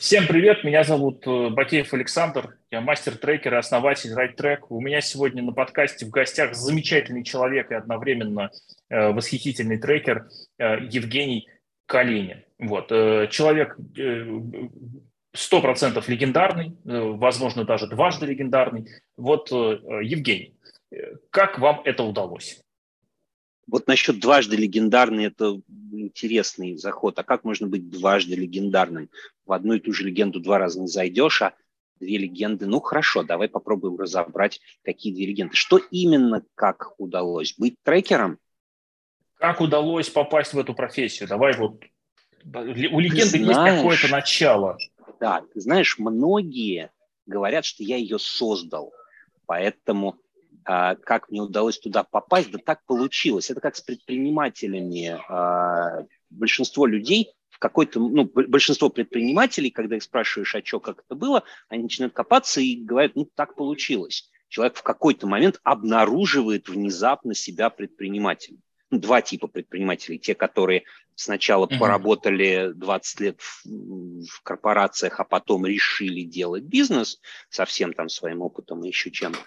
Всем привет, меня зовут э, Бакеев Александр, я мастер-трекер и основатель RideTrack. У меня сегодня на подкасте в гостях замечательный человек и одновременно э, восхитительный трекер э, Евгений Калинин. Вот. Человек 100% легендарный, возможно, даже дважды легендарный. Вот, Евгений, как вам это удалось? Вот насчет дважды легендарный – это интересный заход. А как можно быть дважды легендарным? В одну и ту же легенду два раза не зайдешь, а две легенды. Ну хорошо, давай попробуем разобрать, какие две легенды. Что именно как удалось? Быть трекером? Как удалось попасть в эту профессию? Давай вот у легенды знаешь, есть какое-то начало. Да, ты знаешь, многие говорят, что я ее создал. Поэтому как мне удалось туда попасть, да так получилось. Это как с предпринимателями. А, большинство людей в какой-то, ну, большинство предпринимателей, когда их спрашиваешь, а что, как это было, они начинают копаться и говорят, ну, так получилось. Человек в какой-то момент обнаруживает внезапно себя предпринимателем. Ну, два типа предпринимателей. Те, которые сначала uh-huh. поработали 20 лет в, в корпорациях, а потом решили делать бизнес со всем там своим опытом и еще чем-то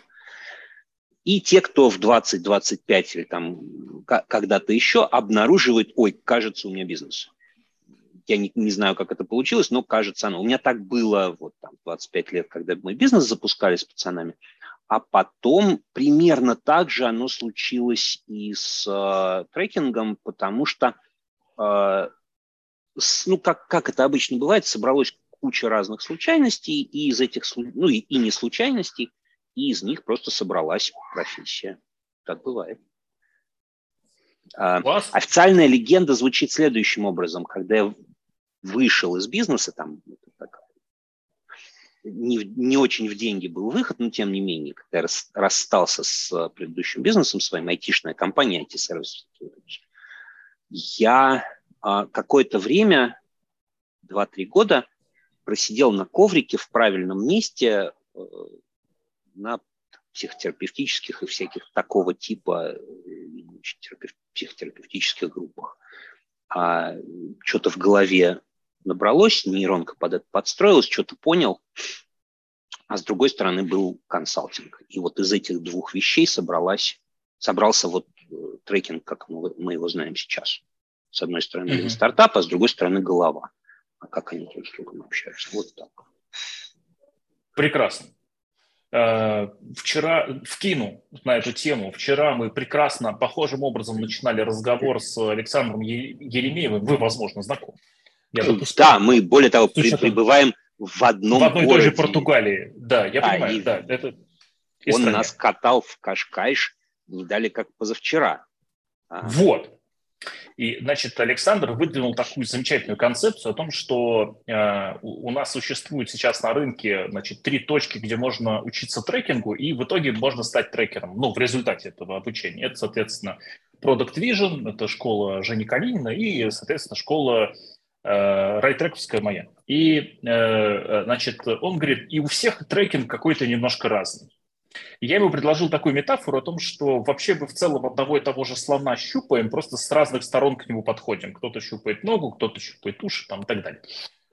и те, кто в 20-25 или там когда-то еще обнаруживает, ой, кажется, у меня бизнес. Я не, не знаю, как это получилось, но кажется оно. У меня так было вот там 25 лет, когда мы бизнес запускали с пацанами, а потом примерно так же оно случилось и с э, трекингом, потому что, э, с, ну, как, как это обычно бывает, собралось куча разных случайностей, и из этих, ну, и, и не случайностей – и из них просто собралась профессия. Так бывает. А, Класс. Официальная легенда звучит следующим образом. Когда я вышел из бизнеса, там так, не, не очень в деньги был выход, но тем не менее, когда я рас, расстался с предыдущим бизнесом своим, айтишная компания, IT-сервис, я а, какое-то время, 2-3 года, просидел на коврике в правильном месте, на психотерапевтических и всяких такого типа э, психотерапевтических группах. А что-то в голове набралось, нейронка под это подстроилась, что-то понял, а с другой стороны был консалтинг. И вот из этих двух вещей собралась, собрался вот э, трекинг, как мы, мы его знаем сейчас. С одной стороны mm-hmm. стартап, а с другой стороны голова. А как они друг с другом общаются? Вот так. Прекрасно. Э, вчера вкину на эту тему. Вчера мы прекрасно похожим образом начинали разговор с Александром Еремеевым. Вы, возможно, знакомы. Я да, мы, более того, при, прибываем в одном В одной и той же Португалии. Да, я да, понимаю. И да, это он стране. нас катал в Кашкайш не дали как позавчера. А. Вот. И, значит, Александр выдвинул такую замечательную концепцию о том, что э, у нас существует сейчас на рынке, значит, три точки, где можно учиться трекингу, и в итоге можно стать трекером, ну, в результате этого обучения. Это, соответственно, Product Vision, это школа Жени Калинина и, соответственно, школа э, райтрековская моя. И, э, значит, он говорит, и у всех трекинг какой-то немножко разный. Я ему предложил такую метафору о том, что вообще мы в целом одного и того же слона щупаем, просто с разных сторон к нему подходим. Кто-то щупает ногу, кто-то щупает уши там, и так далее.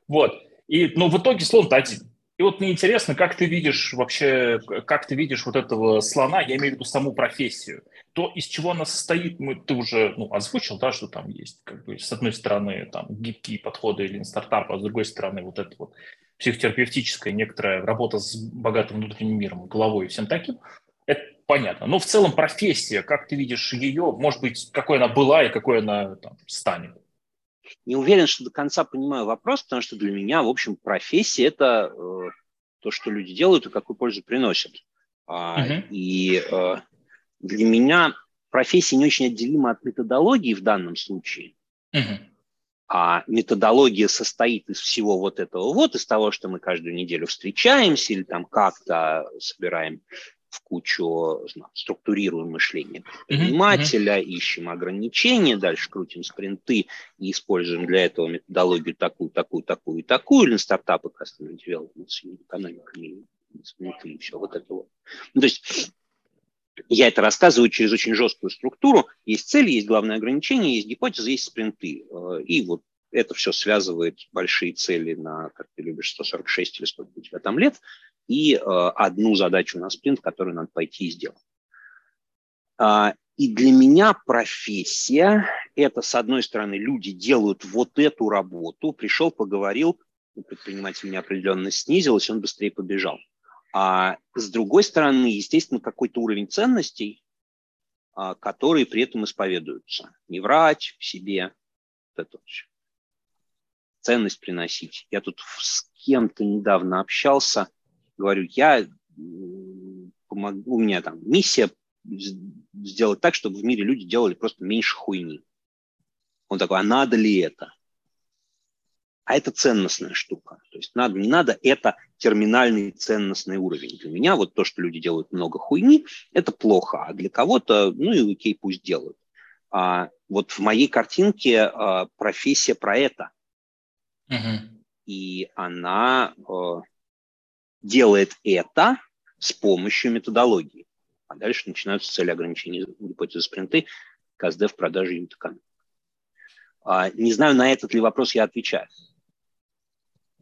Вот. И, но в итоге слон-то один. И вот мне интересно, как ты видишь вообще, как ты видишь вот этого слона, я имею в виду саму профессию. То, из чего она состоит, мы, ты уже ну, озвучил, да, что там есть, как бы, с одной стороны, там, гибкие подходы или стартап, а с другой стороны, вот это вот психотерапевтическая некоторая работа с богатым внутренним миром, головой и всем таким, это понятно. Но в целом профессия, как ты видишь ее, может быть, какой она была и какой она там, станет? Не уверен, что до конца понимаю вопрос, потому что для меня, в общем, профессия – это э, то, что люди делают и какую пользу приносят. А, uh И э, для меня профессия не очень отделима от методологии в данном случае. uh а методология состоит из всего вот этого вот, из того, что мы каждую неделю встречаемся или там как-то собираем в кучу, знаю, структурируем мышление предпринимателя, mm-hmm. ищем ограничения, дальше крутим спринты и используем для этого методологию такую, такую, такую и такую, или на стартапы customer development, экономика, и все вот это вот. Ну, то есть я это рассказываю через очень жесткую структуру. Есть цели, есть главное ограничение, есть гипотеза, есть спринты. Э, и вот это все связывает большие цели на, как ты любишь, 146 или сколько у тебя там лет, и э, одну задачу на спринт, которую надо пойти и сделать. А, и для меня профессия – это, с одной стороны, люди делают вот эту работу, пришел, поговорил, у предпринимателя неопределенность снизилась, он быстрее побежал. А с другой стороны, естественно, какой-то уровень ценностей, а, которые при этом исповедуются. Не врать в себе, это все. ценность приносить. Я тут с кем-то недавно общался, говорю, я помогу, у меня там миссия сделать так, чтобы в мире люди делали просто меньше хуйни. Он такой, а надо ли это? А это ценностная штука. То есть надо, не надо, это терминальный ценностный уровень. Для меня вот то, что люди делают много хуйни, это плохо, а для кого-то, ну и окей, пусть делают. А, вот в моей картинке а, профессия про это. Угу. И она а, делает это с помощью методологии. А дальше начинаются цели ограничения гипотезы спринты, КСД в продаже юнит а, Не знаю, на этот ли вопрос я отвечаю.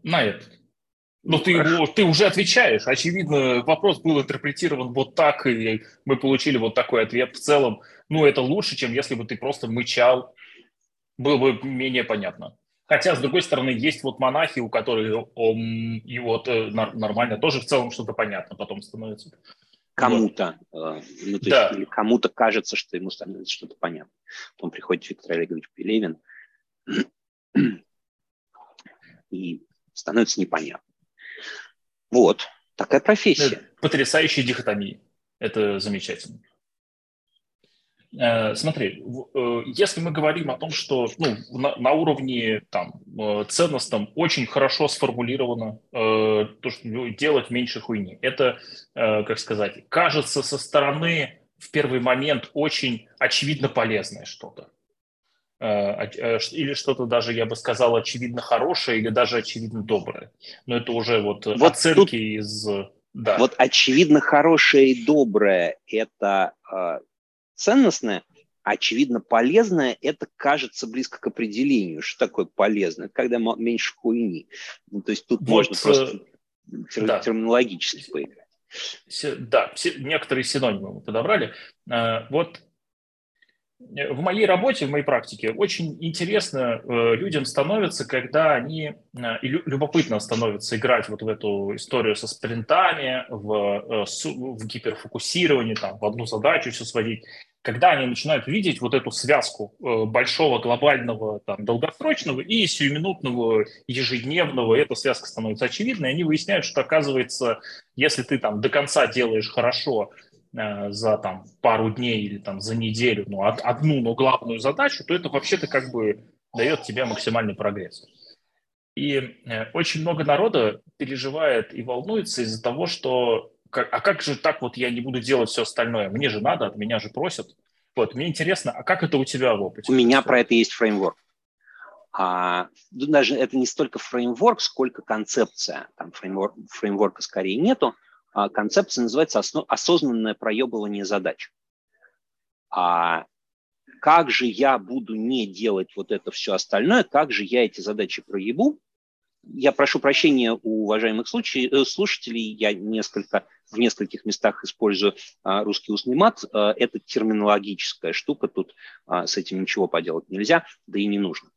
На этот. Но ну, ты, ты уже отвечаешь. Очевидно, вопрос был интерпретирован вот так, и мы получили вот такой ответ в целом. Ну, это лучше, чем если бы ты просто мычал. Было бы менее понятно. Хотя, с другой стороны, есть вот монахи, у которых он, и вот э, нормально тоже в целом что-то понятно потом становится. Кому-то, вот. Э, ну, то да. есть, кому-то кажется, что ему становится что-то понятно. Потом приходит Виктор Олегович Пелевин, и становится непонятно. Вот, такая профессия. Потрясающая дихотомия. Это замечательно. Э, смотри, э, если мы говорим о том, что ну, на, на уровне там, э, ценностном очень хорошо сформулировано то, что ну, делать меньше хуйни, это, как сказать, кажется со стороны в первый момент очень очевидно полезное что-то. Или что-то даже, я бы сказал, очевидно хорошее или даже очевидно доброе. Но это уже вот, вот оценки тут, из... Да. Вот очевидно хорошее и доброе – это ценностное, очевидно полезное, это кажется близко к определению. Что такое полезное? Это когда меньше хуйни. Ну, то есть тут вот, можно просто э, да. терминологически поиграть. Да, некоторые синонимы мы подобрали. Э, вот э, в моей работе, в моей практике очень интересно людям становится, когда они, и любопытно становится играть вот в эту историю со спринтами, в, в гиперфокусировании, там, в одну задачу все сводить. Когда они начинают видеть вот эту связку э, большого глобального там, долгосрочного и сиюминутного ежедневного, эта связка становится очевидной, они выясняют, что оказывается, если ты там до конца делаешь хорошо э, за там пару дней или там за неделю, ну, одну, но главную задачу, то это вообще-то как бы дает тебе максимальный прогресс. И э, очень много народа переживает и волнуется из-за того, что а как же так вот я не буду делать все остальное? Мне же надо, от меня же просят. Вот, мне интересно, а как это у тебя в опыте? У меня про это есть фреймворк. А, ну, даже это не столько фреймворк, сколько концепция. Там фреймворк, фреймворка скорее нету. А концепция называется осознанное проебывание задач. А как же я буду не делать вот это все остальное, как же я эти задачи проебу, я прошу прощения у уважаемых э, слушателей, я несколько, в нескольких местах использую а, русский устный мат. А, это терминологическая штука, тут а, с этим ничего поделать нельзя, да и не нужно.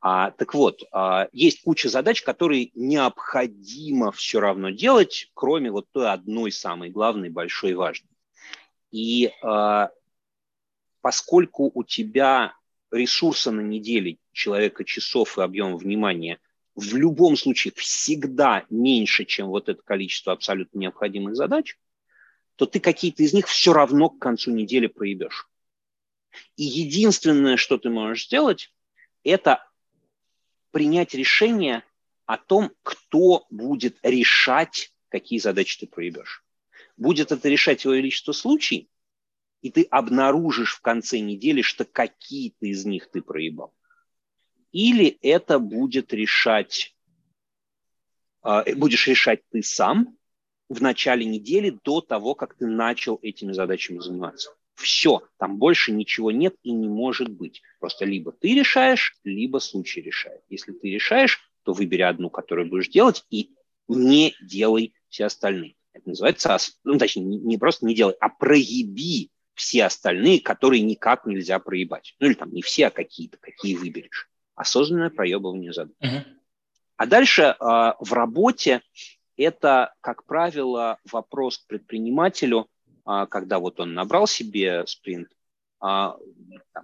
А, так вот, а, есть куча задач, которые необходимо все равно делать, кроме вот той одной самой главной, большой, важной. И а, поскольку у тебя ресурса на неделе человека часов и объем внимания – в любом случае всегда меньше, чем вот это количество абсолютно необходимых задач, то ты какие-то из них все равно к концу недели проебешь. И единственное, что ты можешь сделать, это принять решение о том, кто будет решать, какие задачи ты проебешь. Будет это решать твое величество случай, и ты обнаружишь в конце недели, что какие-то из них ты проебал или это будет решать, а, будешь решать ты сам в начале недели до того, как ты начал этими задачами заниматься. Все, там больше ничего нет и не может быть. Просто либо ты решаешь, либо случай решает. Если ты решаешь, то выбери одну, которую будешь делать, и не делай все остальные. Это называется, ну, точнее, не просто не делай, а проеби все остальные, которые никак нельзя проебать. Ну или там не все, а какие-то, какие выберешь. Осознанное проебывание задач. Uh-huh. А дальше э, в работе это, как правило, вопрос к предпринимателю, когда вот он набрал себе спринт, э,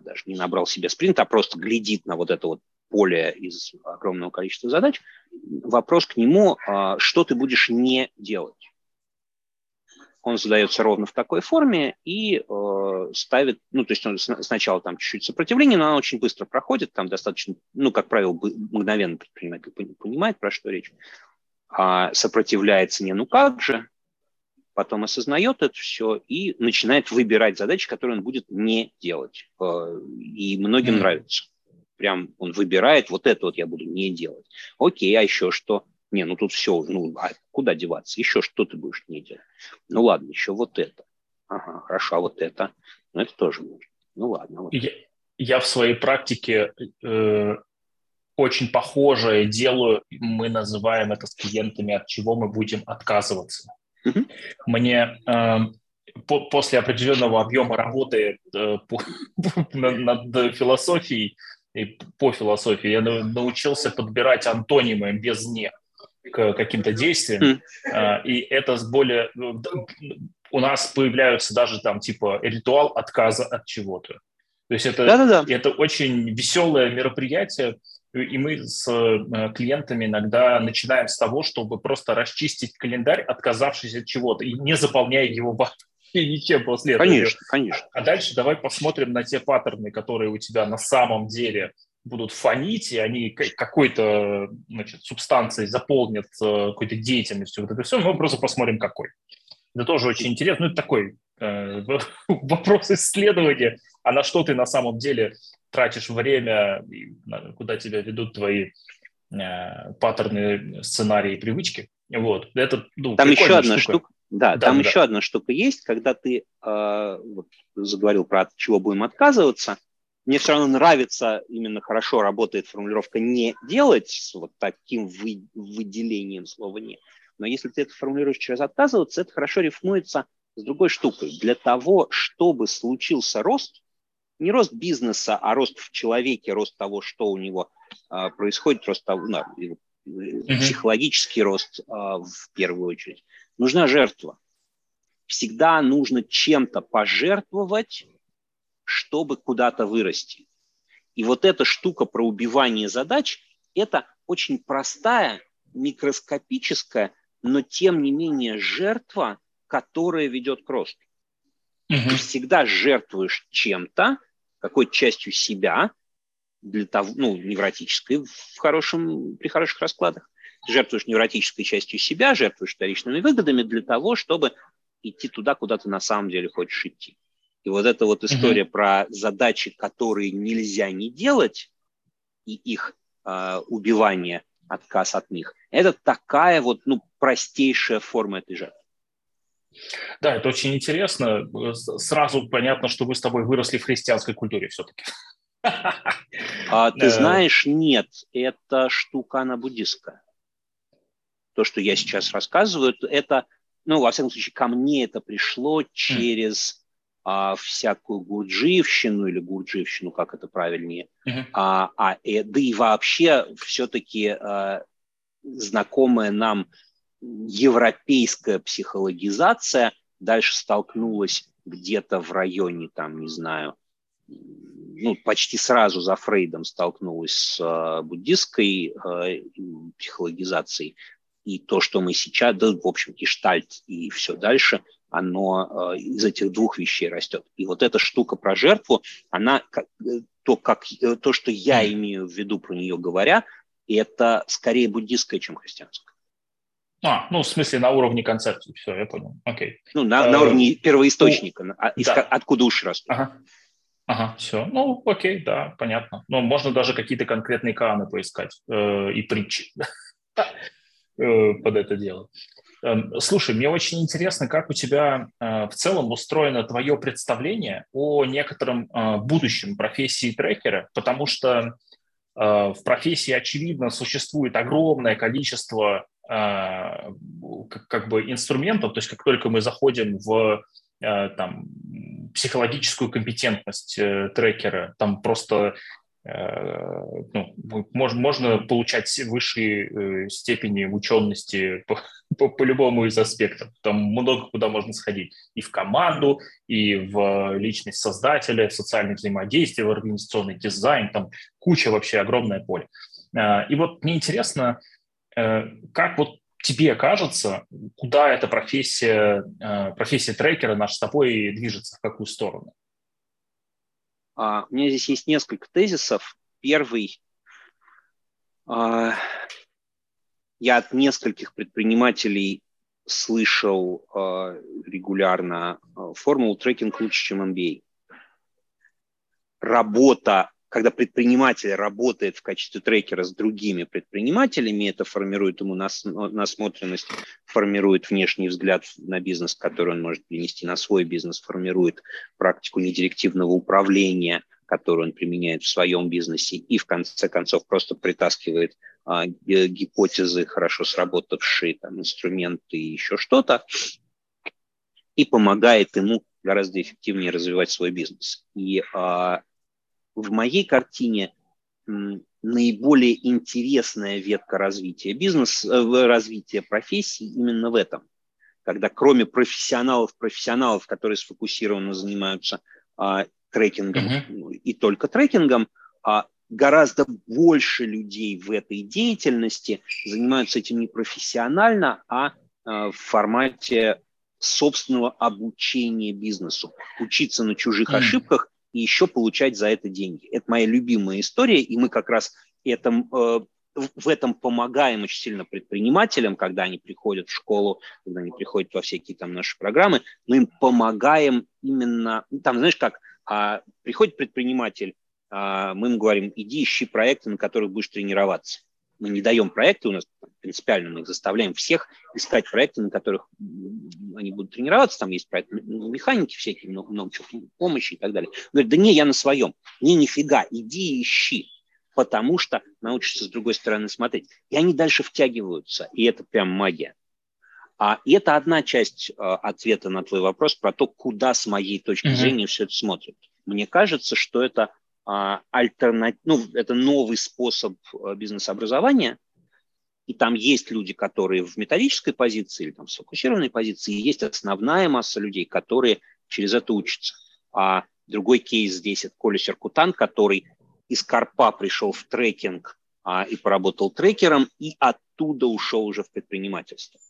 даже не набрал себе спринт, а просто глядит на вот это вот поле из огромного количества задач, вопрос к нему, э, что ты будешь не делать? Он задается ровно в такой форме и ставит, ну, то есть он сначала там чуть-чуть сопротивление, но оно очень быстро проходит, там достаточно, ну, как правило, мгновенно предприниматель понимает, про что речь, а сопротивляется не ну как же, потом осознает это все и начинает выбирать задачи, которые он будет не делать. Э, и многим mm. нравится. Прям он выбирает, вот это вот я буду не делать. Окей, а еще что? Не, ну тут все, ну а куда деваться? Еще что ты будешь не делать? Ну ладно, еще вот это. Ага, хорошо, а вот это. Ну это тоже можно. Ну ладно. Вот. Я, я в своей практике э, очень похожее делаю. Мы называем это с клиентами, от чего мы будем отказываться. Мне э, по, после определенного объема работы э, по, над, над философией и по философии я научился подбирать антонимы без «не» к каким-то действиям, mm. и это с более... Ну, у нас появляются даже там типа ритуал отказа от чего-то. То есть это, Да-да-да. это очень веселое мероприятие, и мы с э, клиентами иногда начинаем с того, чтобы просто расчистить календарь, отказавшись от чего-то, и не заполняя его вообще ничем после этого. Конечно, конечно. А дальше давай посмотрим на те паттерны, которые у тебя на самом деле будут фонить, и они какой-то значит, субстанцией заполнят э, какой-то деятельностью. Вот это все, мы просто посмотрим, какой. Это тоже очень интересно. Ну, это такой э, вопрос исследования, а на что ты на самом деле тратишь время, куда тебя ведут твои э, паттерны, сценарии, привычки. Вот. Это, ну, Там еще одна штука. штука. Да, да, там да. еще одна штука есть, когда ты э, вот, заговорил про от чего будем отказываться – мне все равно нравится, именно хорошо работает формулировка «не делать» с вот таким вы, выделением слова «не». Но если ты это формулируешь через «отказываться», это хорошо рифмуется с другой штукой. Для того, чтобы случился рост, не рост бизнеса, а рост в человеке, рост того, что у него а, происходит, рост того, ну, mm-hmm. психологический рост а, в первую очередь, нужна жертва. Всегда нужно чем-то пожертвовать, чтобы куда-то вырасти. И вот эта штука про убивание задач – это очень простая, микроскопическая, но тем не менее жертва, которая ведет к росту. Угу. Ты всегда жертвуешь чем-то, какой-то частью себя, для того, ну, невротической в хорошем, при хороших раскладах. жертвуешь невротической частью себя, жертвуешь вторичными выгодами для того, чтобы идти туда, куда ты на самом деле хочешь идти. И вот эта вот история mm-hmm. про задачи, которые нельзя не делать, и их э, убивание, отказ от них, это такая вот ну, простейшая форма этой жертвы. Да, это очень интересно. Сразу понятно, что вы с тобой выросли в христианской культуре все-таки. А, ты знаешь, нет, это штука, она буддистская. То, что я сейчас рассказываю, это, ну, во всяком случае, ко мне это пришло через а, всякую гурджиевщину или гурджиевщину, как это правильнее, uh-huh. а, а, э, да и вообще все-таки а, знакомая нам европейская психологизация дальше столкнулась где-то в районе, там, не знаю, ну, почти сразу за Фрейдом столкнулась с э, буддистской э, психологизацией. И то, что мы сейчас, да, в общем, гештальт и все дальше – оно э, из этих двух вещей растет. И вот эта штука про жертву, она, то, как, то, что я имею в виду про нее говоря, это скорее буддистское, чем христианское. А, ну, в смысле, на уровне концепции, все, я понял, окей. Ну, на, на уровне первоисточника, ну, из, да. откуда уши растут. Ага. Ага, все. Ну, окей, да, понятно. Но можно даже какие-то конкретные каны поискать э, и притчи э, под это дело. Эм, слушай, мне очень интересно, как у тебя э, в целом устроено твое представление о некотором э, будущем профессии трекера, потому что в профессии, очевидно, существует огромное количество как бы инструментов, то есть как только мы заходим в там, психологическую компетентность трекера, там просто Э, ну, можно, можно получать высшие э, степени учености по, по, по любому из аспектов. Там много куда можно сходить. И в команду, и в личность создателя, в социальное взаимодействие, в организационный дизайн. Там куча вообще, огромное поле. Э, и вот мне интересно, как вот тебе кажется, куда эта профессия, профессия трекера наша с тобой движется, в какую сторону? А, у меня здесь есть несколько тезисов. Первый. А, я от нескольких предпринимателей слышал а, регулярно формулу трекинг лучше, чем MBA. Работа когда предприниматель работает в качестве трекера с другими предпринимателями, это формирует ему нас, насмотренность, формирует внешний взгляд на бизнес, который он может перенести на свой бизнес, формирует практику недирективного управления, которую он применяет в своем бизнесе, и в конце концов просто притаскивает а, гипотезы, хорошо сработавшие, там, инструменты и еще что-то, и помогает ему гораздо эффективнее развивать свой бизнес. И а, в моей картине наиболее интересная ветка развития бизнеса, э, развития профессии именно в этом. Когда кроме профессионалов, профессионалов, которые сфокусированно занимаются а, трекингом uh-huh. и только трекингом, а гораздо больше людей в этой деятельности занимаются этим не профессионально, а, а в формате собственного обучения бизнесу. Учиться на чужих uh-huh. ошибках и еще получать за это деньги. Это моя любимая история, и мы как раз этом, э, в этом помогаем очень сильно предпринимателям, когда они приходят в школу, когда они приходят во всякие там наши программы, мы им помогаем именно, ну, там, знаешь, как а, приходит предприниматель, а, мы им говорим, иди ищи проекты, на которых будешь тренироваться мы не даем проекты, у нас принципиально мы их заставляем всех искать проекты, на которых они будут тренироваться, там есть проекты механики всякие, много, много чего, помощи и так далее. Говорит, да не, я на своем. Не, нифига, иди ищи, потому что научишься с другой стороны смотреть. И они дальше втягиваются, и это прям магия. А это одна часть э, ответа на твой вопрос про то, куда с моей точки mm-hmm. зрения все это смотрит. Мне кажется, что это а, альтернатив, ну, это новый способ э, бизнес-образования, и там есть люди, которые в методической позиции или там в сфокусированной позиции, и есть основная масса людей, которые через это учатся. А другой кейс здесь – это Коля Серкутан, который из Карпа пришел в трекинг а, и поработал трекером, и оттуда ушел уже в предпринимательство.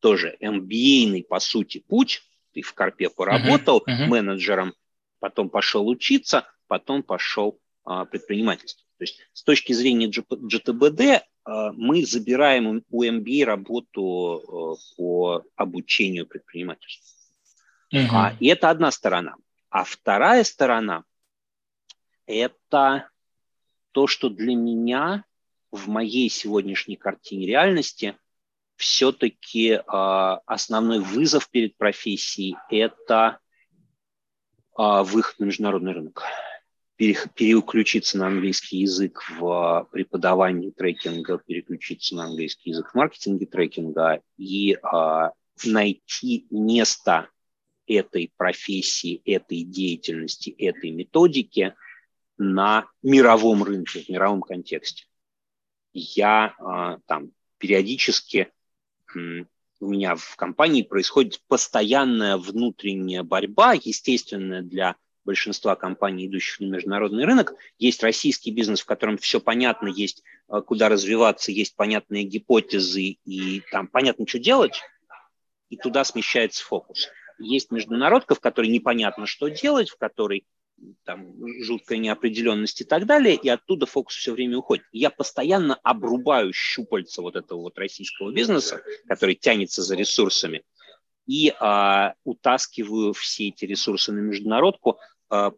Тоже MBA, по сути, путь. Ты в Карпе поработал uh-huh, uh-huh. менеджером, потом пошел учиться, потом пошел а, предпринимательство. То есть с точки зрения GTBD а, мы забираем у MBA работу а, по обучению предпринимательству. А, и это одна сторона. А вторая сторона – это то, что для меня в моей сегодняшней картине реальности все-таки основной вызов перед профессией – это выход на международный рынок переключиться на английский язык в преподавании трекинга, переключиться на английский язык в маркетинге трекинга и а, найти место этой профессии, этой деятельности, этой методики на мировом рынке, в мировом контексте. Я а, там периодически у меня в компании происходит постоянная внутренняя борьба, естественная для большинства компаний, идущих на международный рынок. Есть российский бизнес, в котором все понятно, есть э, куда развиваться, есть понятные гипотезы, и там понятно, что делать, и туда смещается фокус. Есть международка, в которой непонятно, что делать, в которой там жуткая неопределенность и так далее, и оттуда фокус все время уходит. Я постоянно обрубаю щупальца вот этого вот российского бизнеса, который тянется за ресурсами, и а, утаскиваю все эти ресурсы на международку,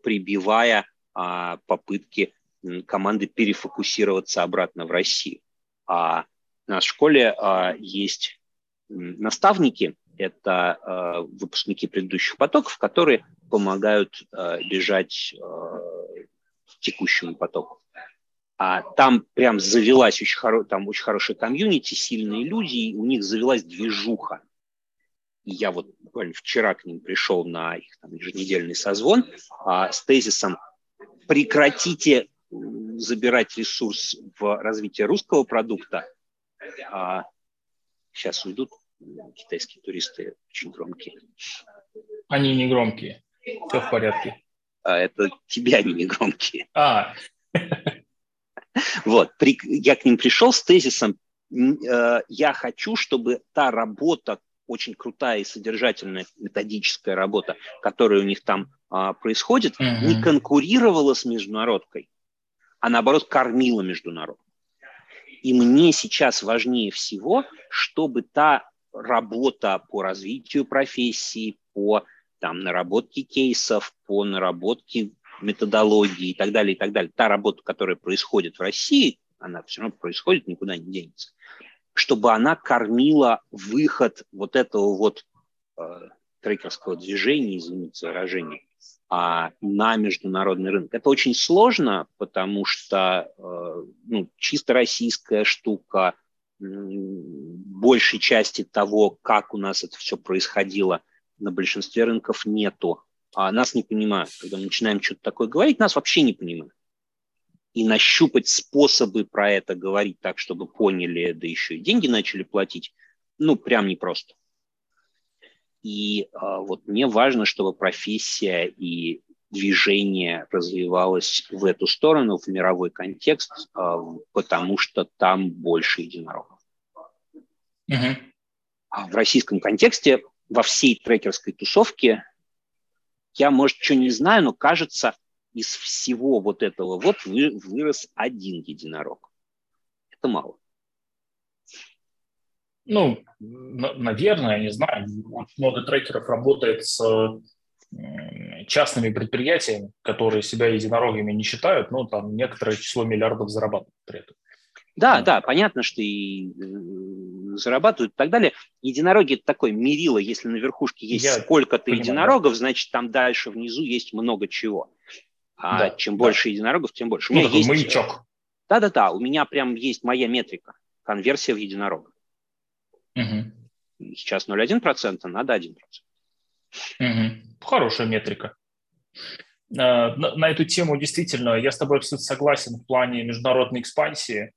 прибивая а, попытки команды перефокусироваться обратно в Россию. А на школе есть наставники, это э, выпускники предыдущих потоков, которые помогают э, бежать э, текущему потоку. А там прям завелась очень, хоро... там очень хорошая комьюнити, сильные люди, и у них завелась движуха. И я вот буквально вчера к ним пришел на их там, еженедельный созвон а, с тезисом «прекратите забирать ресурс в развитие русского продукта». А, сейчас уйдут китайские туристы очень громкие. Они не громкие. Все в порядке. А это тебя они не громкие. А. Вот, при, я к ним пришел с тезисом, э, я хочу, чтобы та работа, очень крутая и содержательная методическая работа, которая у них там а, происходит, угу. не конкурировала с международкой, а наоборот кормила международ. И мне сейчас важнее всего, чтобы та работа по развитию профессии, по там, наработке кейсов, по наработке методологии и так далее, и так далее. Та работа, которая происходит в России, она все равно происходит, никуда не денется. Чтобы она кормила выход вот этого вот э, трекерского движения, извините за выражение, а, на международный рынок. Это очень сложно, потому что э, ну, чисто российская штука, большей части того, как у нас это все происходило на большинстве рынков нету. А нас не понимают. Когда мы начинаем что-то такое говорить, нас вообще не понимают. И нащупать способы про это говорить так, чтобы поняли, да еще и деньги начали платить, ну, прям непросто. И а, вот мне важно, чтобы профессия и движение развивалось в эту сторону, в мировой контекст, а, потому что там больше единорогов. Угу. А в российском контексте во всей трекерской тусовке я, может, что не знаю, но кажется, из всего вот этого вот вы, вырос один единорог. Это мало. Ну, наверное, я не знаю. Очень много трекеров работает с частными предприятиями, которые себя единорогами не считают, но там некоторое число миллиардов зарабатывают при этом. Да, да, понятно, что и э, зарабатывают и так далее. Единороги это такое мерило, если на верхушке есть сколько-то единорогов, значит там дальше внизу есть много чего. А да, чем да. больше единорогов, тем больше. У ну, меня есть... маячок. Да-да-да, у меня прям есть моя метрика, конверсия в единорога. Угу. Сейчас 0,1%, надо 1%. Угу. Хорошая метрика. Э, на, на эту тему действительно я с тобой абсолютно согласен в плане международной экспансии.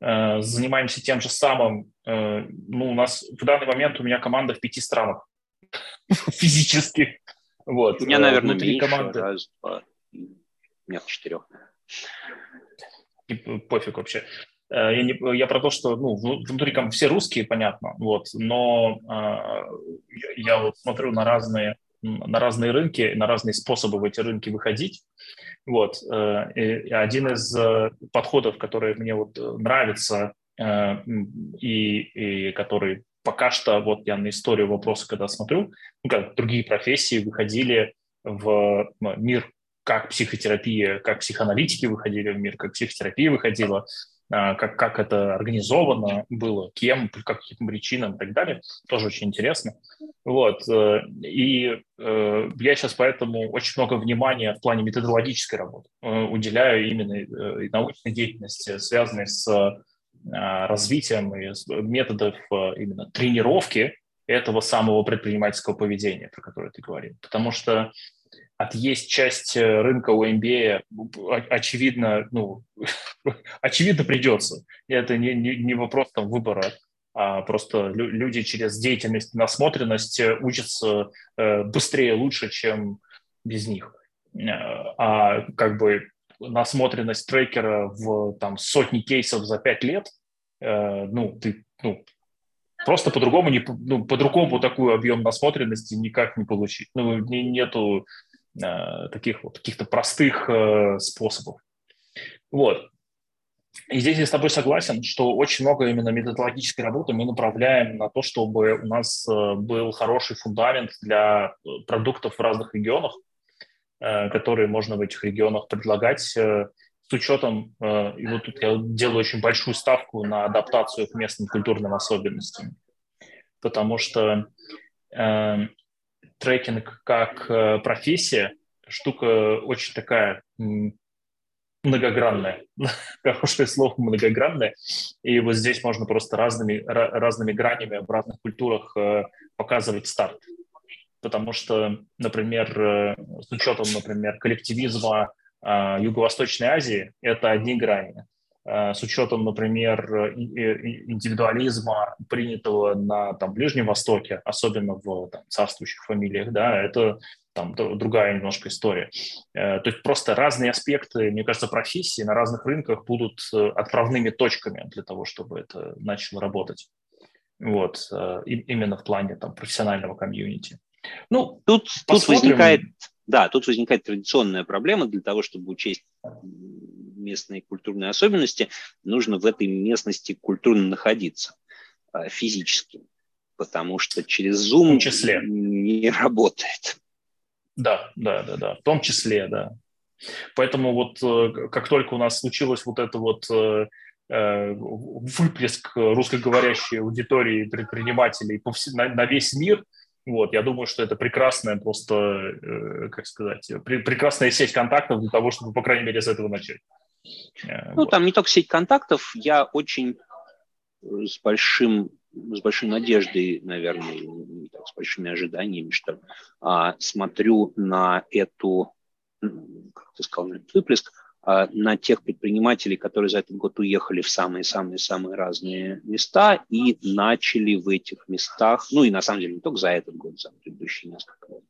Э, занимаемся тем же самым. Э, ну, у нас в данный момент у меня команда в пяти странах физически. Вот. У меня, наверное, меньше, команды. раз, два, в четырех. И пофиг вообще. Я, не, я про то, что ну, внутри все русские, понятно, вот, но э, я вот смотрю на разные на разные рынки, на разные способы в эти рынки выходить. Вот. Э, и один из э, подходов, который мне вот нравится э, и, и который пока что, вот я на историю вопроса, когда смотрю, ну, как другие профессии выходили в мир, как психотерапия, как психоаналитики выходили в мир, как психотерапия выходила, а, как, как это организовано было, кем, по каким причинам и так далее. Тоже очень интересно. Вот. Э, и э, я сейчас поэтому очень много внимания в плане методологической работы э, уделяю именно научной деятельности, связанной с развитием методов именно тренировки этого самого предпринимательского поведения, про которое ты говорил. Потому что отъесть часть э, рынка у MBA, очевидно, ну, очевидно придется. И это не, не, не вопрос там выбора, а просто люди через деятельность, насмотренность э, учатся э, быстрее, лучше, чем без них. А как бы насмотренность трекера в там, сотни кейсов за пять лет, ну, ты ну, просто по-другому не ну, по-другому такой объем насмотренности никак не получить. Ну, нету таких вот каких-то простых э, способов. Вот. И здесь я с тобой согласен, что очень много именно методологической работы мы направляем на то, чтобы у нас э, был хороший фундамент для продуктов в разных регионах, которые можно в этих регионах предлагать с учетом, и вот тут я делаю очень большую ставку на адаптацию к местным культурным особенностям. потому что э, трекинг как э, профессия штука очень такая многогранная, хорошее слово многогранное, и вот здесь можно просто разными, разными гранями в разных культурах э, показывать старт. Потому что, например, э, с учетом, например, коллективизма э, Юго-Восточной Азии, это одни грани. С учетом, например, индивидуализма, принятого на там, Ближнем Востоке, особенно в там, царствующих фамилиях, да, это там другая немножко история. Э, то есть просто разные аспекты, мне кажется, профессии на разных рынках будут э, отправными точками для того, чтобы это начало работать. Вот, э, именно в плане там профессионального комьюнити. Ну, тут, тут возникает, да, тут возникает традиционная проблема для того, чтобы учесть местные культурные особенности, нужно в этой местности культурно находиться физически, потому что через Zoom числе. не работает. Да, да, да, да, в том числе, да. Поэтому вот э, как только у нас случилось вот это вот э, э, выплеск русскоговорящей аудитории предпринимателей на весь мир, вот, я думаю, что это прекрасная просто, как сказать, прекрасная сеть контактов для того, чтобы, по крайней мере, с этого начать. Ну, вот. там не только сеть контактов, я очень с большим с большой надеждой, наверное, так, с большими ожиданиями, что а, смотрю на эту, как ты сказал, выплеск, а, на тех предпринимателей, которые за этот год уехали в самые-самые-самые разные места и начали в этих местах, ну и на самом деле не только за этот год, за предыдущие несколько лет,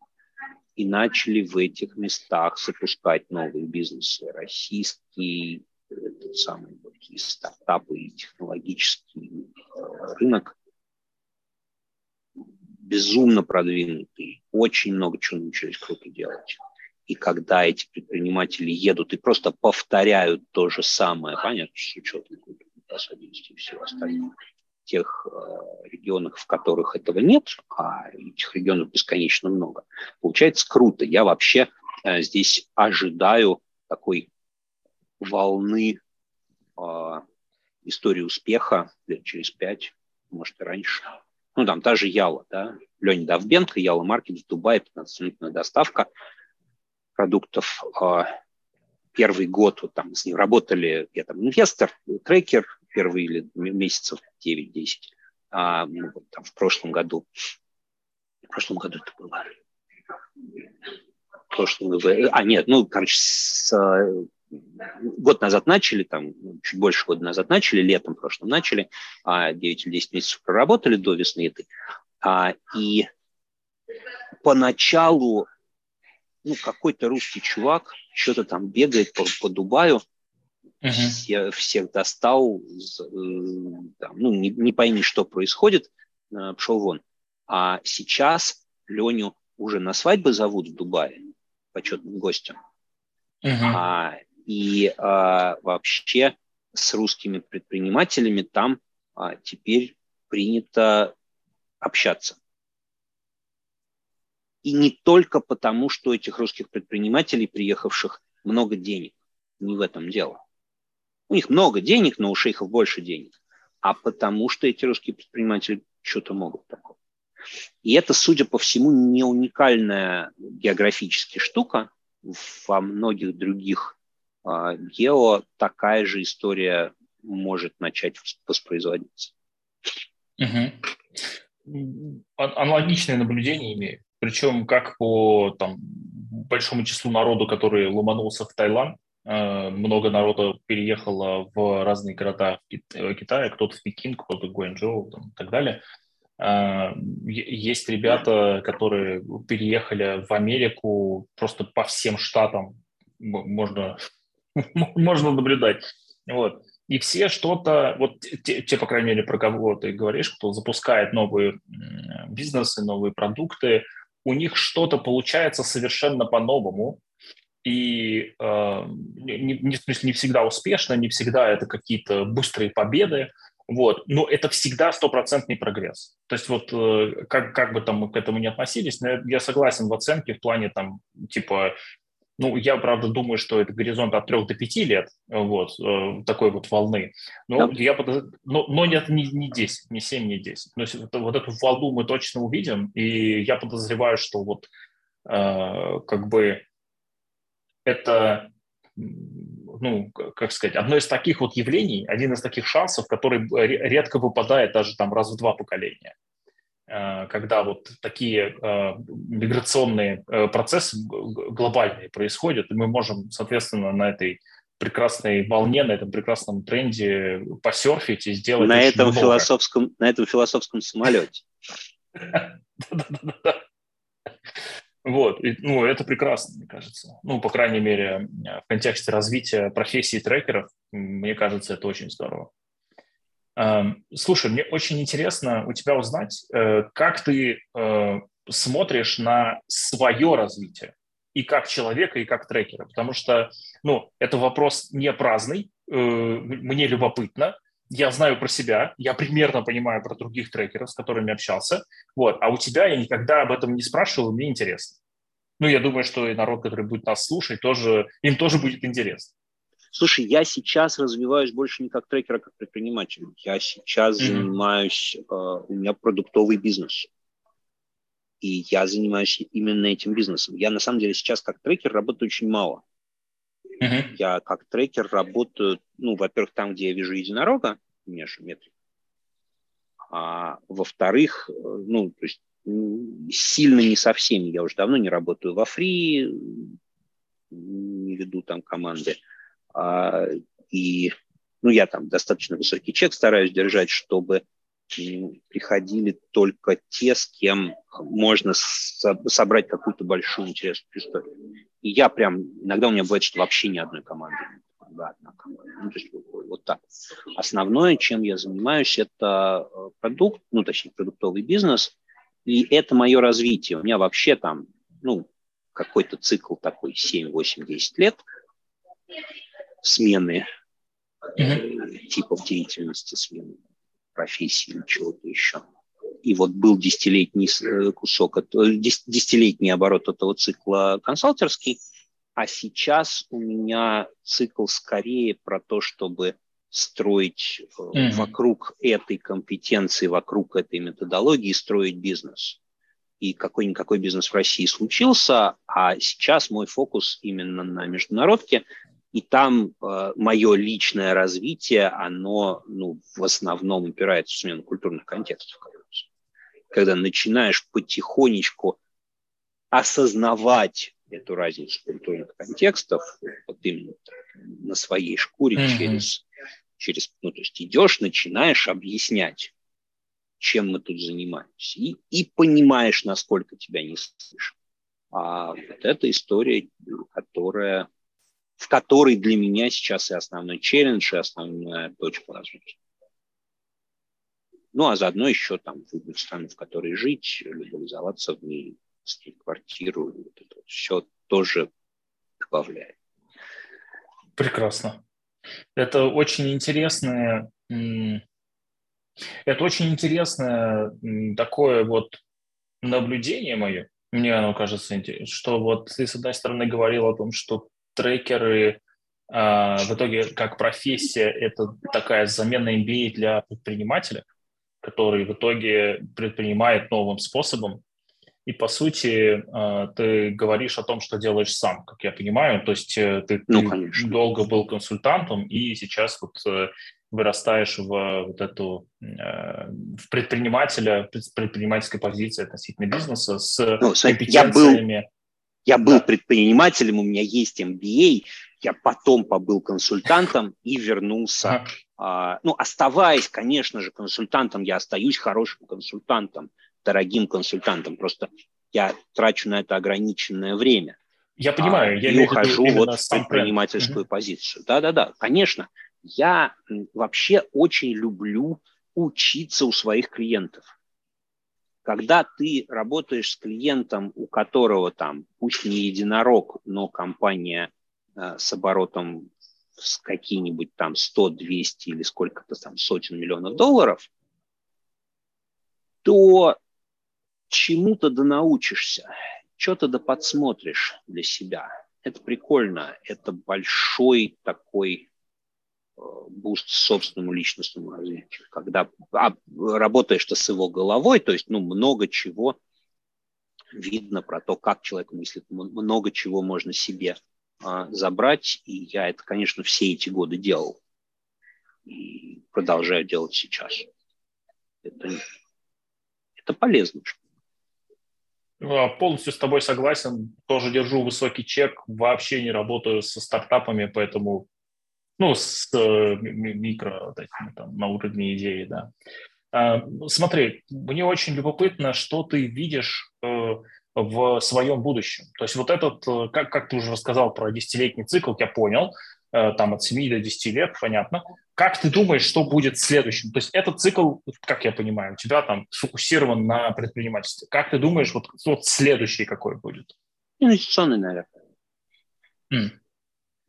и начали в этих местах запускать новые бизнесы, российские, этот самый и стартапы, и технологический э, рынок безумно продвинутый, очень много чего научились круто делать. И когда эти предприниматели едут и просто повторяют то же самое, понятно, с учетом особенностей и всего остального, тех э, регионах, в которых этого нет, а этих регионов бесконечно много, получается круто. Я вообще э, здесь ожидаю такой волны э, истории успеха лет через пять, может и раньше. Ну, там та же Яла, да, Леня Давбенко, Яла Маркет в Дубае, 15-минутная доставка продуктов. Э, первый год вот там с ним работали, я там инвестор, трекер, первые или месяцев 9-10. А, ну, вот, там, в прошлом году, в прошлом году это было, в прошлом году, а нет, ну, короче, с год назад начали, там, чуть больше года назад начали, летом прошлым начали, а 9 или 10 месяцев проработали до весны этой. А, и поначалу ну, какой-то русский чувак что-то там бегает по, по Дубаю, uh-huh. все, всех достал, э, там, ну, не, не пойми, что происходит, э, пошел вон. А сейчас Леню уже на свадьбы зовут в Дубае почетным гостем. Uh-huh. А, и а, вообще с русскими предпринимателями там а, теперь принято общаться. И не только потому, что этих русских предпринимателей, приехавших, много денег. Не в этом дело. У них много денег, но у шейхов больше денег. А потому что эти русские предприниматели что-то могут такое. И это, судя по всему, не уникальная географическая штука. Во многих других а, Гео такая же история может начать воспроизводиться. Угу. Аналогичное наблюдение имею. Причем как по там, большому числу народу, который ломанулся в Таиланд, много народа переехало в разные города Китая, кто-то в Пекин, кто-то в Гуанчжоу там, и так далее. А, есть ребята, которые переехали в Америку просто по всем штатам. Можно можно наблюдать. Вот. И все что-то, вот те, те, по крайней мере, про кого ты говоришь, кто запускает новые бизнесы, новые продукты, у них что-то получается совершенно по-новому, и э, не, не, в смысле, не всегда успешно, не всегда это какие-то быстрые победы, вот, но это всегда стопроцентный прогресс. То есть вот э, как, как бы там мы к этому не относились, но я, согласен в оценке в плане там типа Ну, я, правда, думаю, что это горизонт от 3 до 5 лет, вот, э, такой вот волны. Но, да. я подоз... но, но нет, не, не 10, не 7, не 10. Но вот, вот эту волну мы точно увидим, и я подозреваю, что вот э, как бы это, ну, как сказать, одно из таких вот явлений, один из таких шансов, который редко выпадает даже там раз в два поколения. Э, когда вот такие э, миграционные э, процессы глобальные происходят, и мы можем, соответственно, на этой прекрасной волне, на этом прекрасном тренде посерфить и сделать на этом много. философском на этом философском самолете. Вот, ну, это прекрасно, мне кажется. Ну, по крайней мере, в контексте развития профессии трекеров, мне кажется, это очень здорово. Эм, слушай, мне очень интересно у тебя узнать, э, как ты э, смотришь на свое развитие и как человека, и как трекера, потому что, ну, это вопрос не праздный, э, мне любопытно, я знаю про себя, я примерно понимаю про других трекеров, с которыми общался, вот, а у тебя я никогда об этом не спрашивал, мне интересно. Ну, я думаю, что и народ, который будет нас слушать, тоже, им тоже будет интересно. Слушай, я сейчас развиваюсь больше не как трекер, а как предприниматель. Я сейчас mm-hmm. занимаюсь, э, у меня продуктовый бизнес. И я занимаюсь именно этим бизнесом. Я на самом деле сейчас как трекер работаю очень мало. Mm-hmm. Я как трекер работаю, ну, во-первых, там, где я вижу единорога, у меня же метрик. А во-вторых, э, ну, то есть сильно не со всеми. Я уже давно не работаю во фри, не веду там команды. А, и ну, я там достаточно высокий чек стараюсь держать, чтобы приходили только те, с кем можно собрать какую-то большую интересную историю. И я прям, иногда у меня бывает, что вообще ни одной команды нет. Да, одна команда. Ну, то есть вот, так. Основное, чем я занимаюсь, это э, продукт, ну, точнее, продуктовый бизнес, и это мое развитие. У меня вообще там, ну, какой-то цикл такой 7, 8, 10 лет смены mm-hmm. типов деятельности, смены профессии или чего-то еще. И вот был десятилетний э, кусок, э, десятилетний оборот этого цикла консалтерский, а сейчас у меня цикл скорее про то, чтобы строить mm-hmm. вокруг этой компетенции, вокруг этой методологии, строить бизнес. И какой-никакой бизнес в России случился, а сейчас мой фокус именно на международке – и там э, мое личное развитие, оно ну, в основном упирается в смену культурных контекстов. Когда начинаешь потихонечку осознавать эту разницу культурных контекстов, вот именно на своей шкуре mm-hmm. через, через, ну, то есть идешь, начинаешь объяснять, чем мы тут занимаемся, и, и понимаешь, насколько тебя не слышат. А вот эта история, которая в которой для меня сейчас и основной челлендж, и основная точка развития. Ну, а заодно еще там выбрать страну, в которой жить, легализоваться в ней, снять квартиру, вот это вот все тоже добавляет. Прекрасно. Это очень интересное, это очень интересное такое вот наблюдение мое, мне оно кажется что вот ты, с одной стороны, говорил о том, что трекеры а, в итоге как профессия это такая замена MBA для предпринимателя, который в итоге предпринимает новым способом. И по сути а, ты говоришь о том, что делаешь сам, как я понимаю. То есть э, ты, ну, ты долго был консультантом и сейчас вот э, вырастаешь в вот эту э, в предпринимателя, предпринимательской позиции относительно бизнеса с ну, компетенциями. Я был я был да. предпринимателем, у меня есть MBA, я потом побыл консультантом и вернулся. А, ну, оставаясь, конечно же, консультантом, я остаюсь хорошим консультантом, дорогим консультантом. Просто я трачу на это ограниченное время. Я понимаю, а, я и ухожу вот в предпринимательскую mm позицию. Да-да-да, конечно. Я вообще очень люблю учиться у своих клиентов. Когда ты работаешь с клиентом, у которого там, пусть не единорог, но компания с оборотом с какие-нибудь там 100, 200 или сколько-то там сотен миллионов долларов, то чему-то да научишься, что-то да подсмотришь для себя. это прикольно. Это большой такой э, буст собственному личностному развитию. Когда а, работаешь ты с его головой, то есть ну, много чего видно про то, как человек мыслит, много чего можно себе забрать. И я это, конечно, все эти годы делал. И продолжаю делать сейчас. Это, это полезно. А, полностью с тобой согласен. Тоже держу высокий чек. Вообще не работаю со стартапами, поэтому ну, с э, микро вот там, на уровне идеи, да. А, смотри, мне очень любопытно, что ты видишь э, в своем будущем. То есть вот этот, э, как, как ты уже рассказал про десятилетний цикл, я понял, э, там от 7 до 10 лет, понятно. Как ты думаешь, что будет следующим? То есть этот цикл, как я понимаю, у тебя там сфокусирован на предпринимательстве. Как ты думаешь, вот, вот следующий какой будет? Инвестиционный, наверное. Mm.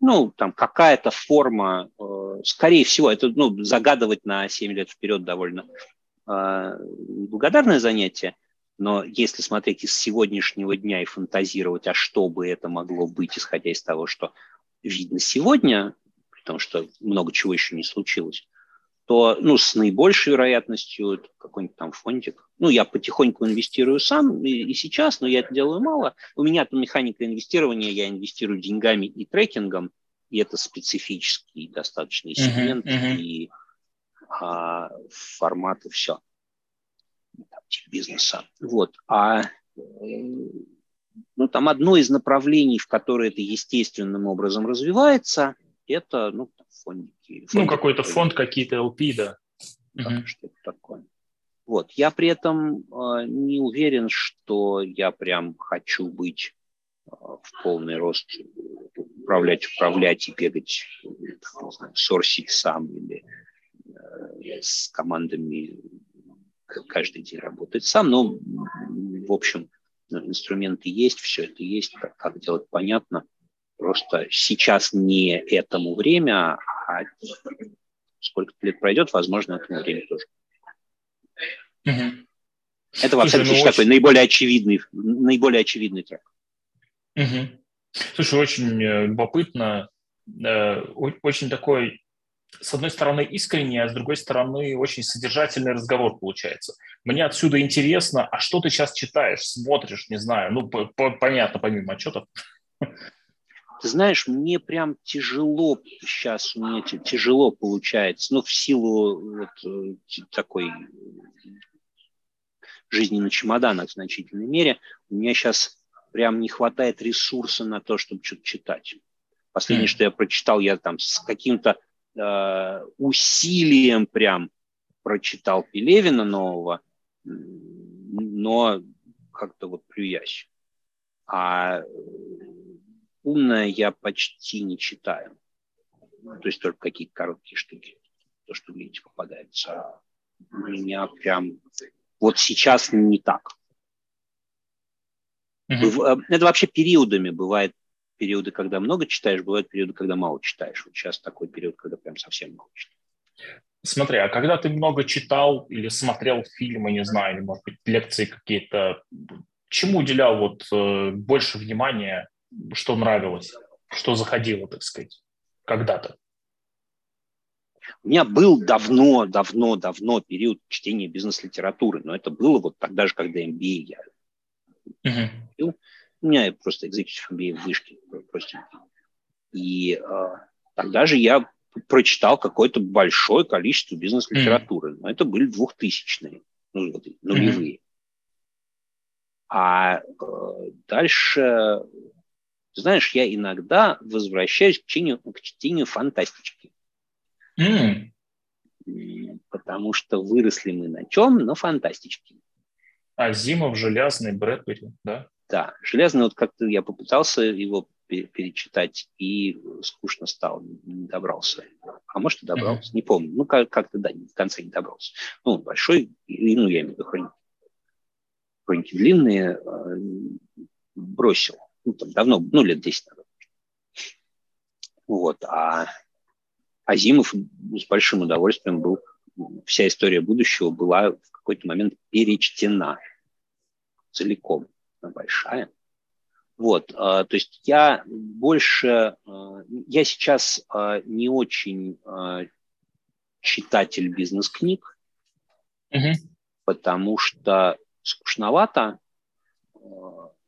Ну, там какая-то форма, э, скорее всего, это ну, загадывать на 7 лет вперед довольно благодарное занятие, но если смотреть из сегодняшнего дня и фантазировать, а что бы это могло быть, исходя из того, что видно сегодня, потому что много чего еще не случилось, то ну, с наибольшей вероятностью какой-нибудь там фондик. Ну, я потихоньку инвестирую сам и, и сейчас, но я это делаю мало. У меня там механика инвестирования, я инвестирую деньгами и трекингом, и это специфический достаточный сегмент uh-huh, uh-huh. и а, формат и все бизнеса. Вот. А ну, там одно из направлений, в которое это естественным образом развивается, это ну, фондики. Ну, какой-то фонд, какие-то LP, да. да Что-то такое. Вот. Я при этом э, не уверен, что я прям хочу быть э, в полный рост, управлять, управлять и бегать, не знаю, сорсить сам или э, с командами каждый день работать сам, но, в общем, инструменты есть, все это есть, как, как делать понятно. Просто сейчас не этому время, а сколько лет пройдет, возможно, этому время тоже. Угу. Это, во всяком случае, ну, такой наиболее очевидный, наиболее очевидный трек. Угу. Слушай, очень э, любопытно, э, очень такой с одной стороны, искренний, а с другой стороны, очень содержательный разговор получается. Мне отсюда интересно, а что ты сейчас читаешь, смотришь, не знаю, ну, по -по понятно, помимо отчетов. Ты знаешь, мне прям тяжело сейчас, у меня тяжело получается, ну, в силу вот э, такой жизни на чемоданах в значительной мере, у меня сейчас прям не хватает ресурса на то, чтобы что-то читать. Последнее, mm. что я прочитал, я там с каким-то усилием прям прочитал Пелевина нового, но как-то вот плюясь. А умное я почти не читаю. То есть только какие-то короткие штуки. То, что видите, попадается. У меня прям... Вот сейчас не так. Mm-hmm. Это вообще периодами бывает периоды, когда много читаешь, бывают периоды, когда мало читаешь. Вот сейчас такой период, когда прям совсем мало читаешь. Смотри, а когда ты много читал или смотрел фильмы, не знаю, или, может быть, лекции какие-то, чему уделял вот э, больше внимания, что нравилось, что заходило, так сказать, когда-то? У меня был давно, давно, давно период чтения бизнес-литературы, но это было вот тогда же, когда MBA я uh-huh. У меня просто executive MBA в вышке простенький. И э, тогда же я прочитал какое-то большое количество бизнес-литературы. Но это были двухтысячные, ну, вот, нулевые. Mm-hmm. А э, дальше, знаешь, я иногда возвращаюсь к чтению, к чтению фантастики. Mm. Потому что выросли мы на чем? На фантастичке. Азимов, Железный, Брэдбери, да? Да, железный, вот как-то я попытался его перечитать, и скучно стало, не добрался. А может, и добрался, mm-hmm. не помню. Ну, как- как-то, да, в конце не добрался. Ну, большой, ну, я имею в виду хроники. Хроники длинные, э, бросил. Ну, там давно, ну, лет 10 назад. Вот, а Азимов с большим удовольствием был, вся история будущего была в какой-то момент перечтена целиком большая. Вот, то есть я больше, я сейчас не очень читатель бизнес-книг, угу. потому что скучновато,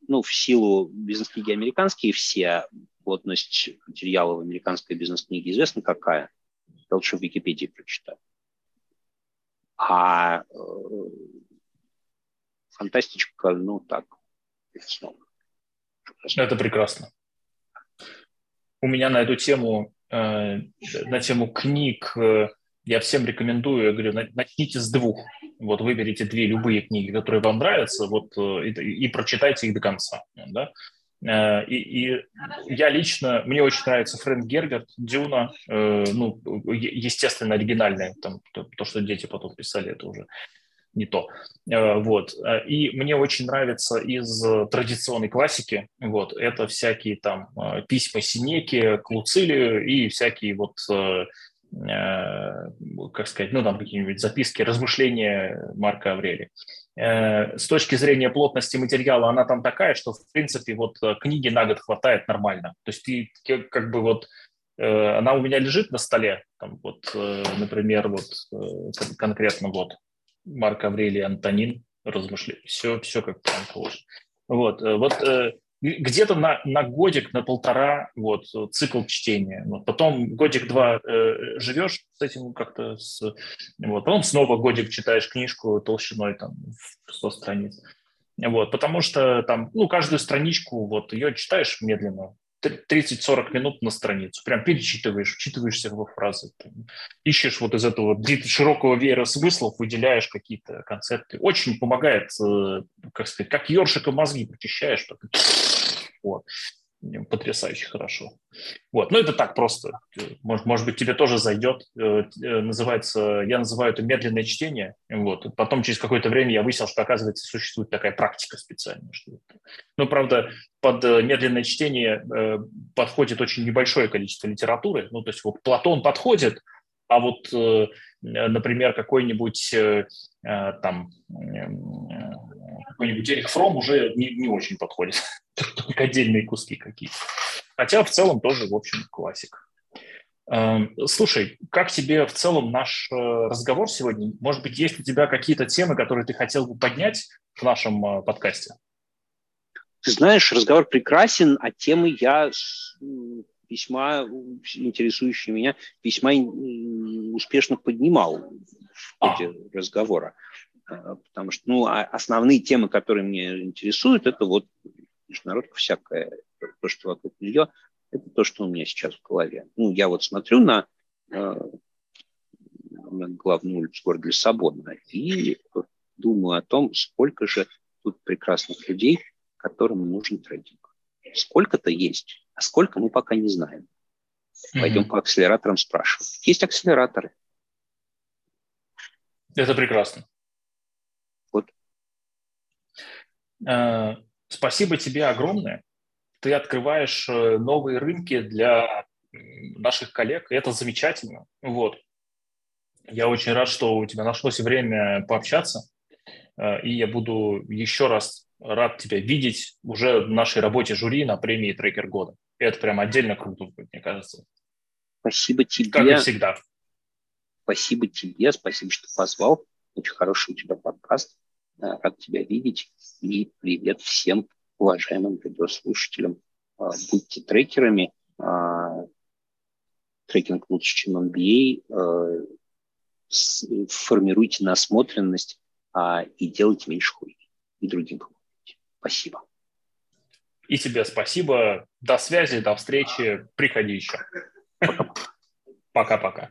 ну, в силу бизнес-книги американские все, плотность материала в американской бизнес-книге известна какая. Я лучше в Википедии прочитаю. А э, фантастичка, ну так, Это прекрасно. У меня на эту тему, э, на тему книг, э, я всем рекомендую, я говорю, начните с двух. Вот выберите две любые книги, которые вам нравятся, вот и, и прочитайте их до конца. Да? Э, и, и я лично, мне очень нравится Фрэнк Герберт, Дюна, э, ну, естественно, оригинальное, там, то, что дети потом писали, это уже не то. Э, вот. И мне очень нравится из традиционной классики, вот, это всякие там письма Синеки, Клуцилию и всякие вот как сказать, ну, там какие-нибудь записки, размышления Марка Аврелия. Э, с точки зрения плотности материала она там такая, что, в принципе, вот э, книги на год хватает нормально. То есть ты как бы вот э, она у меня лежит на столе, там вот, например, вот конкретно вот Марк Аврелий Антонин размышляет, все, все как там положено. Вот, вот где-то на, на годик, на полтора вот, цикл чтения. Вот, потом годик-два э, живешь с этим как-то, с, вот, потом снова годик читаешь книжку толщиной там, в 100 страниц. Вот, потому что там, ну, каждую страничку, вот, ее читаешь медленно, 30-40 минут на страницу. Прям перечитываешь, вчитываешься во фразы. Там, ищешь вот из этого широкого веера смыслов, выделяешь какие-то концепты. Очень помогает, э, как сказать, как ершика мозги прочищаешь. Вот. Потрясающе хорошо. Вот. Ну, это так просто. Может, может быть, тебе тоже зайдет. Э, э, называется, я называю это медленное чтение. Вот. Потом через какое-то время я выяснил, что, оказывается, существует такая практика специальная. Что... Ну, правда, под э, медленное чтение подходит очень небольшое количество литературы. Ну, то есть вот Платон подходит, а вот, например, какой-нибудь там какой-нибудь Эрих Фром уже не, не очень подходит. Только отдельные куски какие-то. Хотя в целом тоже, в общем, классик. Эм, слушай, как тебе в целом наш э, разговор сегодня? Может быть, есть у тебя какие-то темы, которые ты хотел бы поднять в нашем э, подкасте? Ты знаешь, разговор прекрасен, а темы я весьма интересующие меня, весьма успешно поднимал в ходе а. разговора. Э, потому что ну, а основные темы, которые меня интересуют, это вот международка всякая, то, что вокруг нее, это то, что у меня сейчас в голове. Ну, я вот смотрю на, э, на главную улицу города Лиссабона и думаю о том, сколько же тут прекрасных людей, которым нужен трейдинг. Сколько-то есть, а сколько мы пока не знаем. Пойдем mm-hmm. по акселераторам спрашивать. Есть акселераторы. Это прекрасно. Вот. Э, Спасибо тебе огромное. Ты открываешь э, новые рынки для наших коллег, и это замечательно. Вот. Я очень рад, что у тебя нашлось время пообщаться, э, и я буду еще раз рад тебя видеть уже в нашей работе жюри на премии «Трекер года». И это прям отдельно круто, мне кажется. Спасибо тебе. Как и всегда. Спасибо тебе, спасибо, что позвал. Очень хороший у тебя подкаст. Э, рад тебя видеть. И привет всем уважаемым радиослушателям. А, будьте трекерами. А, трекинг лучше, чем MBA. А, формируйте насмотренность и делайте меньше хуй. И другим помогите. Спасибо. И тебе спасибо. До связи, до встречи. Приходи еще. Пока-пока.